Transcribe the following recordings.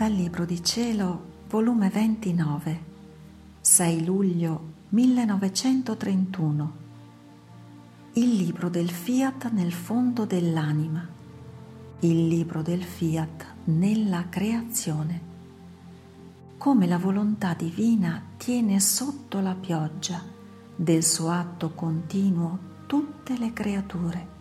Dal Libro di Cielo, volume 29, 6 luglio 1931. Il libro del fiat nel fondo dell'anima. Il libro del fiat nella creazione. Come la volontà divina tiene sotto la pioggia del suo atto continuo tutte le creature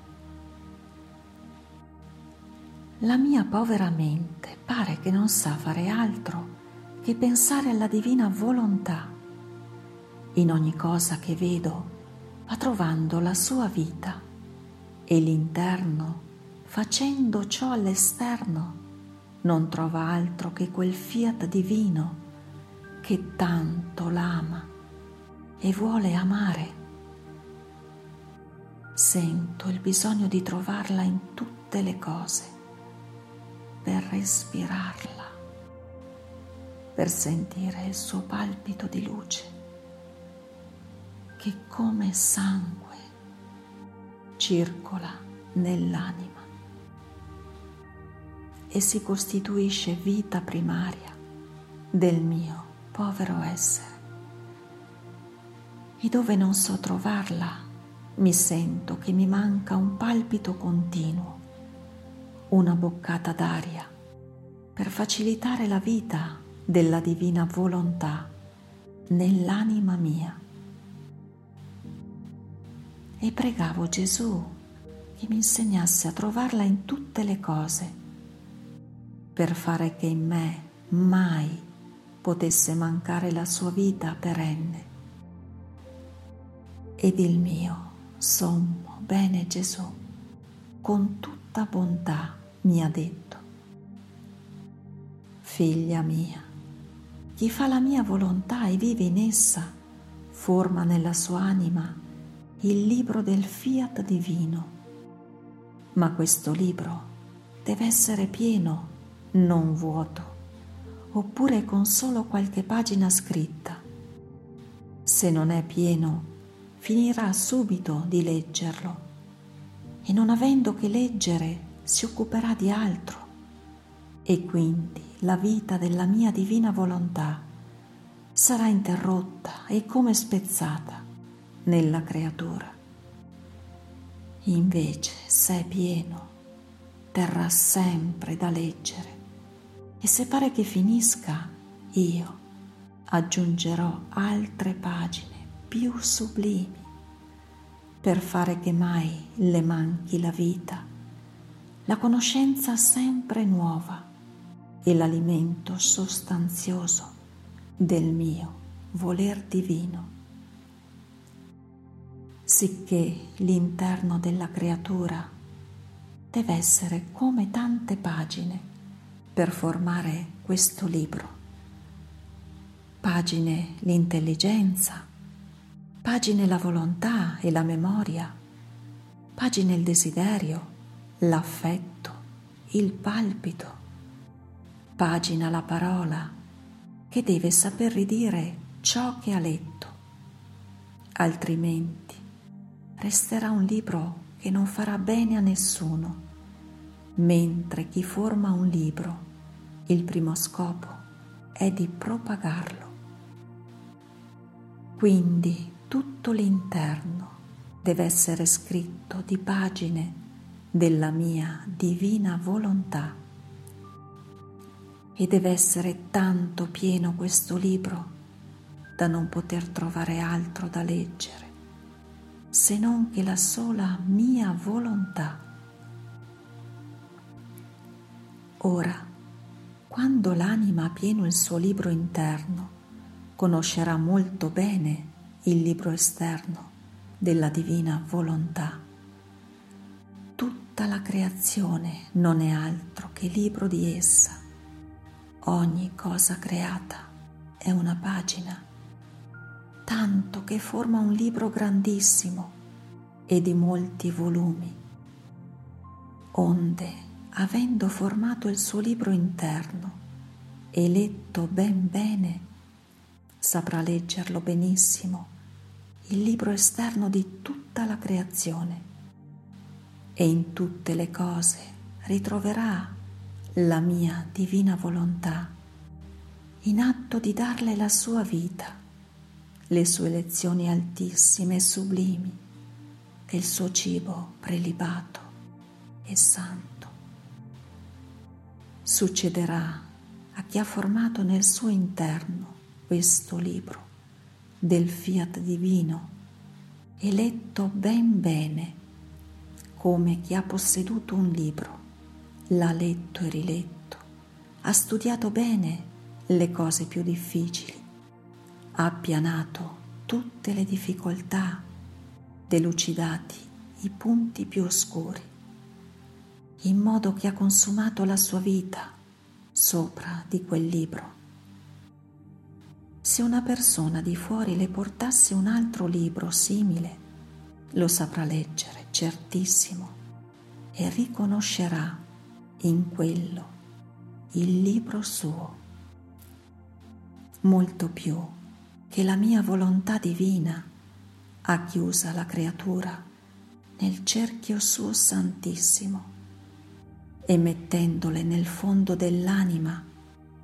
la mia povera mente pare che non sa fare altro che pensare alla divina volontà. In ogni cosa che vedo va trovando la sua vita e l'interno, facendo ciò all'esterno, non trova altro che quel fiat divino che tanto l'ama e vuole amare. Sento il bisogno di trovarla in tutte le cose per respirarla, per sentire il suo palpito di luce che come sangue circola nell'anima e si costituisce vita primaria del mio povero essere. E dove non so trovarla, mi sento che mi manca un palpito continuo una boccata d'aria per facilitare la vita della divina volontà nell'anima mia. E pregavo Gesù che mi insegnasse a trovarla in tutte le cose, per fare che in me mai potesse mancare la sua vita perenne. Ed il mio sommo bene Gesù, con tutta bontà, mi ha detto, figlia mia, chi fa la mia volontà e vive in essa, forma nella sua anima il libro del fiat divino. Ma questo libro deve essere pieno, non vuoto, oppure con solo qualche pagina scritta. Se non è pieno, finirà subito di leggerlo e non avendo che leggere si occuperà di altro. E quindi la vita della mia divina volontà sarà interrotta e come spezzata nella creatura. Invece, se è pieno, terrà sempre da leggere. E se pare che finisca, io aggiungerò altre pagine più sublimi per fare che mai le manchi la vita la conoscenza sempre nuova e l'alimento sostanzioso del mio voler divino, sicché l'interno della creatura deve essere come tante pagine per formare questo libro. Pagine l'intelligenza, pagine la volontà e la memoria, pagine il desiderio, l'affetto, il palpito. Pagina la parola che deve saper ridire ciò che ha letto, altrimenti resterà un libro che non farà bene a nessuno, mentre chi forma un libro, il primo scopo è di propagarlo. Quindi tutto l'interno deve essere scritto di pagine della mia divina volontà. E deve essere tanto pieno questo libro da non poter trovare altro da leggere, se non che la sola mia volontà. Ora, quando l'anima ha pieno il suo libro interno, conoscerà molto bene il libro esterno della divina volontà Tutta la creazione non è altro che libro di essa. Ogni cosa creata è una pagina, tanto che forma un libro grandissimo e di molti volumi. Onde, avendo formato il suo libro interno e letto ben bene, saprà leggerlo benissimo, il libro esterno di tutta la creazione e in tutte le cose ritroverà la mia divina volontà in atto di darle la sua vita, le sue lezioni altissime e sublimi e il suo cibo prelibato e santo. Succederà a chi ha formato nel suo interno questo libro del fiat divino e letto ben bene come chi ha posseduto un libro, l'ha letto e riletto, ha studiato bene le cose più difficili, ha appianato tutte le difficoltà, delucidati i punti più oscuri, in modo che ha consumato la sua vita sopra di quel libro. Se una persona di fuori le portasse un altro libro simile, lo saprà leggere, certissimo, e riconoscerà in quello il libro suo. Molto più che la mia volontà divina ha chiusa la creatura nel cerchio suo santissimo e mettendole nel fondo dell'anima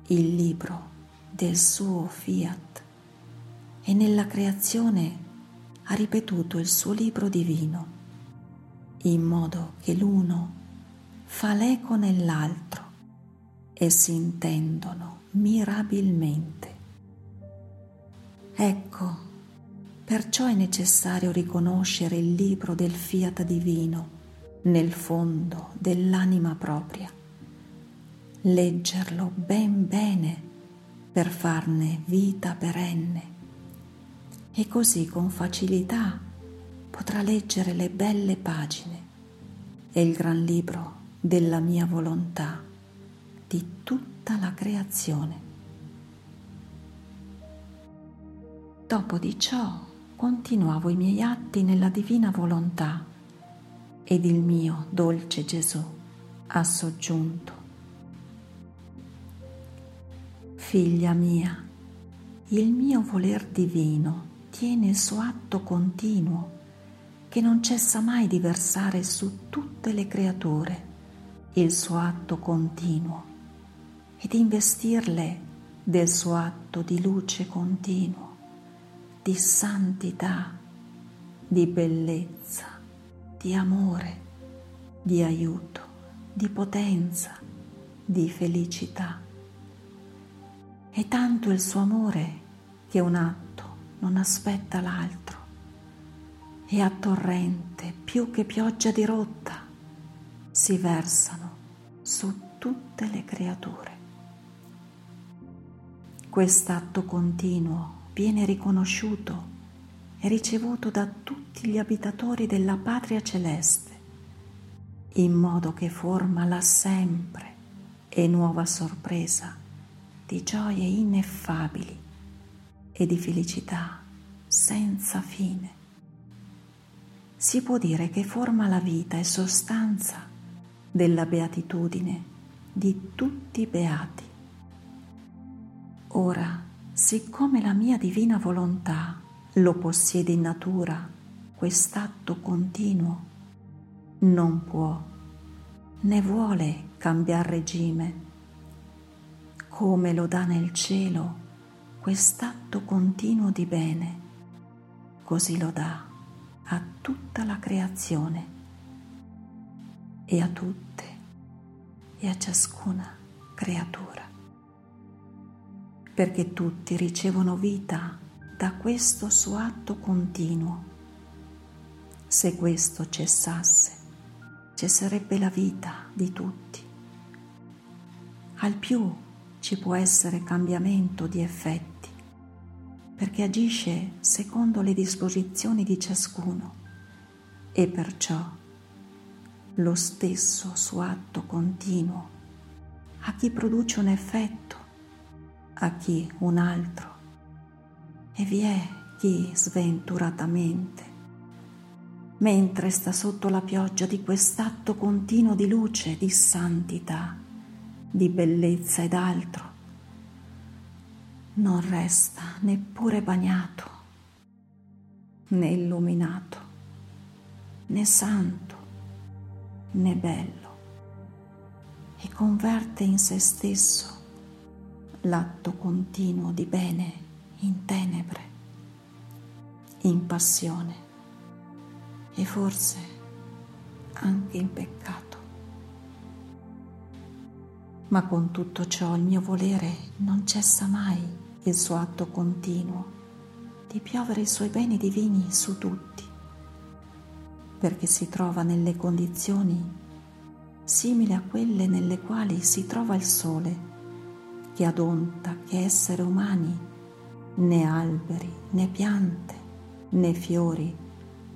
il libro del suo fiat e nella creazione ha ripetuto il suo libro divino in modo che l'uno fa l'eco nell'altro e si intendono mirabilmente. Ecco, perciò è necessario riconoscere il libro del fiat divino nel fondo dell'anima propria, leggerlo ben bene per farne vita perenne e così con facilità potrà leggere le belle pagine e il gran libro della mia volontà di tutta la creazione. Dopo di ciò continuavo i miei atti nella divina volontà ed il mio dolce Gesù ha soggiunto. Figlia mia, il mio voler divino tiene il suo atto continuo che non cessa mai di versare su tutte le creature il suo atto continuo e di investirle del suo atto di luce continuo di santità, di bellezza, di amore, di aiuto, di potenza, di felicità. È tanto il suo amore che un atto non aspetta l'altro. E a torrente più che pioggia di rotta si versano su tutte le creature. Quest'atto continuo viene riconosciuto e ricevuto da tutti gli abitatori della patria celeste, in modo che forma la sempre e nuova sorpresa di gioie ineffabili e di felicità senza fine. Si può dire che forma la vita e sostanza della beatitudine di tutti i beati. Ora, siccome la mia divina volontà lo possiede in natura, quest'atto continuo, non può né vuole cambiare regime. Come lo dà nel cielo quest'atto continuo di bene, così lo dà a tutta la creazione e a tutte e a ciascuna creatura perché tutti ricevono vita da questo suo atto continuo. Se questo cessasse, cesserebbe la vita di tutti. Al più ci può essere cambiamento di effetti, perché agisce secondo le disposizioni di ciascuno e perciò lo stesso suo atto continuo a chi produce un effetto a chi un altro e vi è chi sventuratamente, mentre sta sotto la pioggia di quest'atto continuo di luce, di santità, di bellezza ed altro, non resta neppure bagnato, né illuminato, né santo, né bello, e converte in se stesso l'atto continuo di bene in tenebre, in passione e forse anche in peccato. Ma con tutto ciò il mio volere non cessa mai. Il suo atto continuo di piovere i suoi beni divini su tutti, perché si trova nelle condizioni simili a quelle nelle quali si trova il sole, che adonta che esseri umani, né alberi, né piante, né fiori,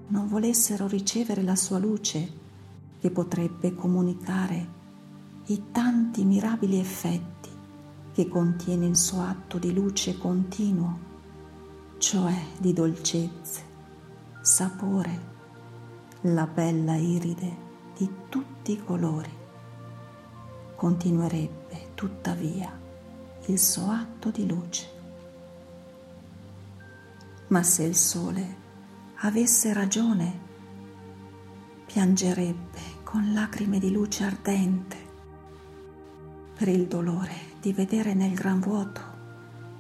non volessero ricevere la sua luce che potrebbe comunicare i tanti mirabili effetti che contiene il suo atto di luce continuo, cioè di dolcezze, sapore, la bella iride di tutti i colori. Continuerebbe tuttavia il suo atto di luce. Ma se il sole avesse ragione, piangerebbe con lacrime di luce ardente per il dolore di vedere nel gran vuoto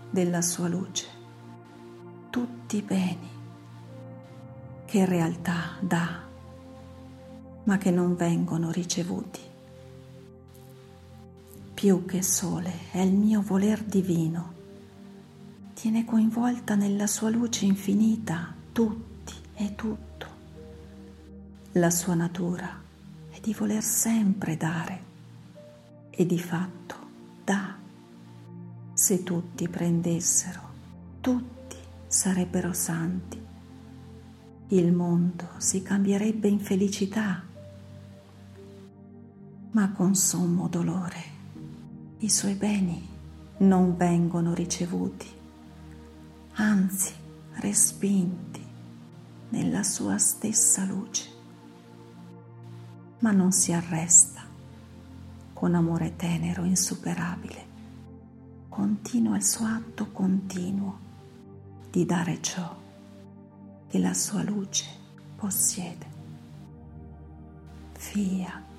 della sua luce tutti i beni che in realtà dà, ma che non vengono ricevuti. Più che sole è il mio voler divino, tiene coinvolta nella sua luce infinita tutti e tutto. La sua natura è di voler sempre dare e di fatto dà. Se tutti prendessero, tutti sarebbero santi. Il mondo si cambierebbe in felicità, ma con sommo dolore i suoi beni non vengono ricevuti, anzi respinti nella sua stessa luce. Ma non si arresta con amore tenero, insuperabile, continua il suo atto continuo di dare ciò che la sua luce possiede. Fiat.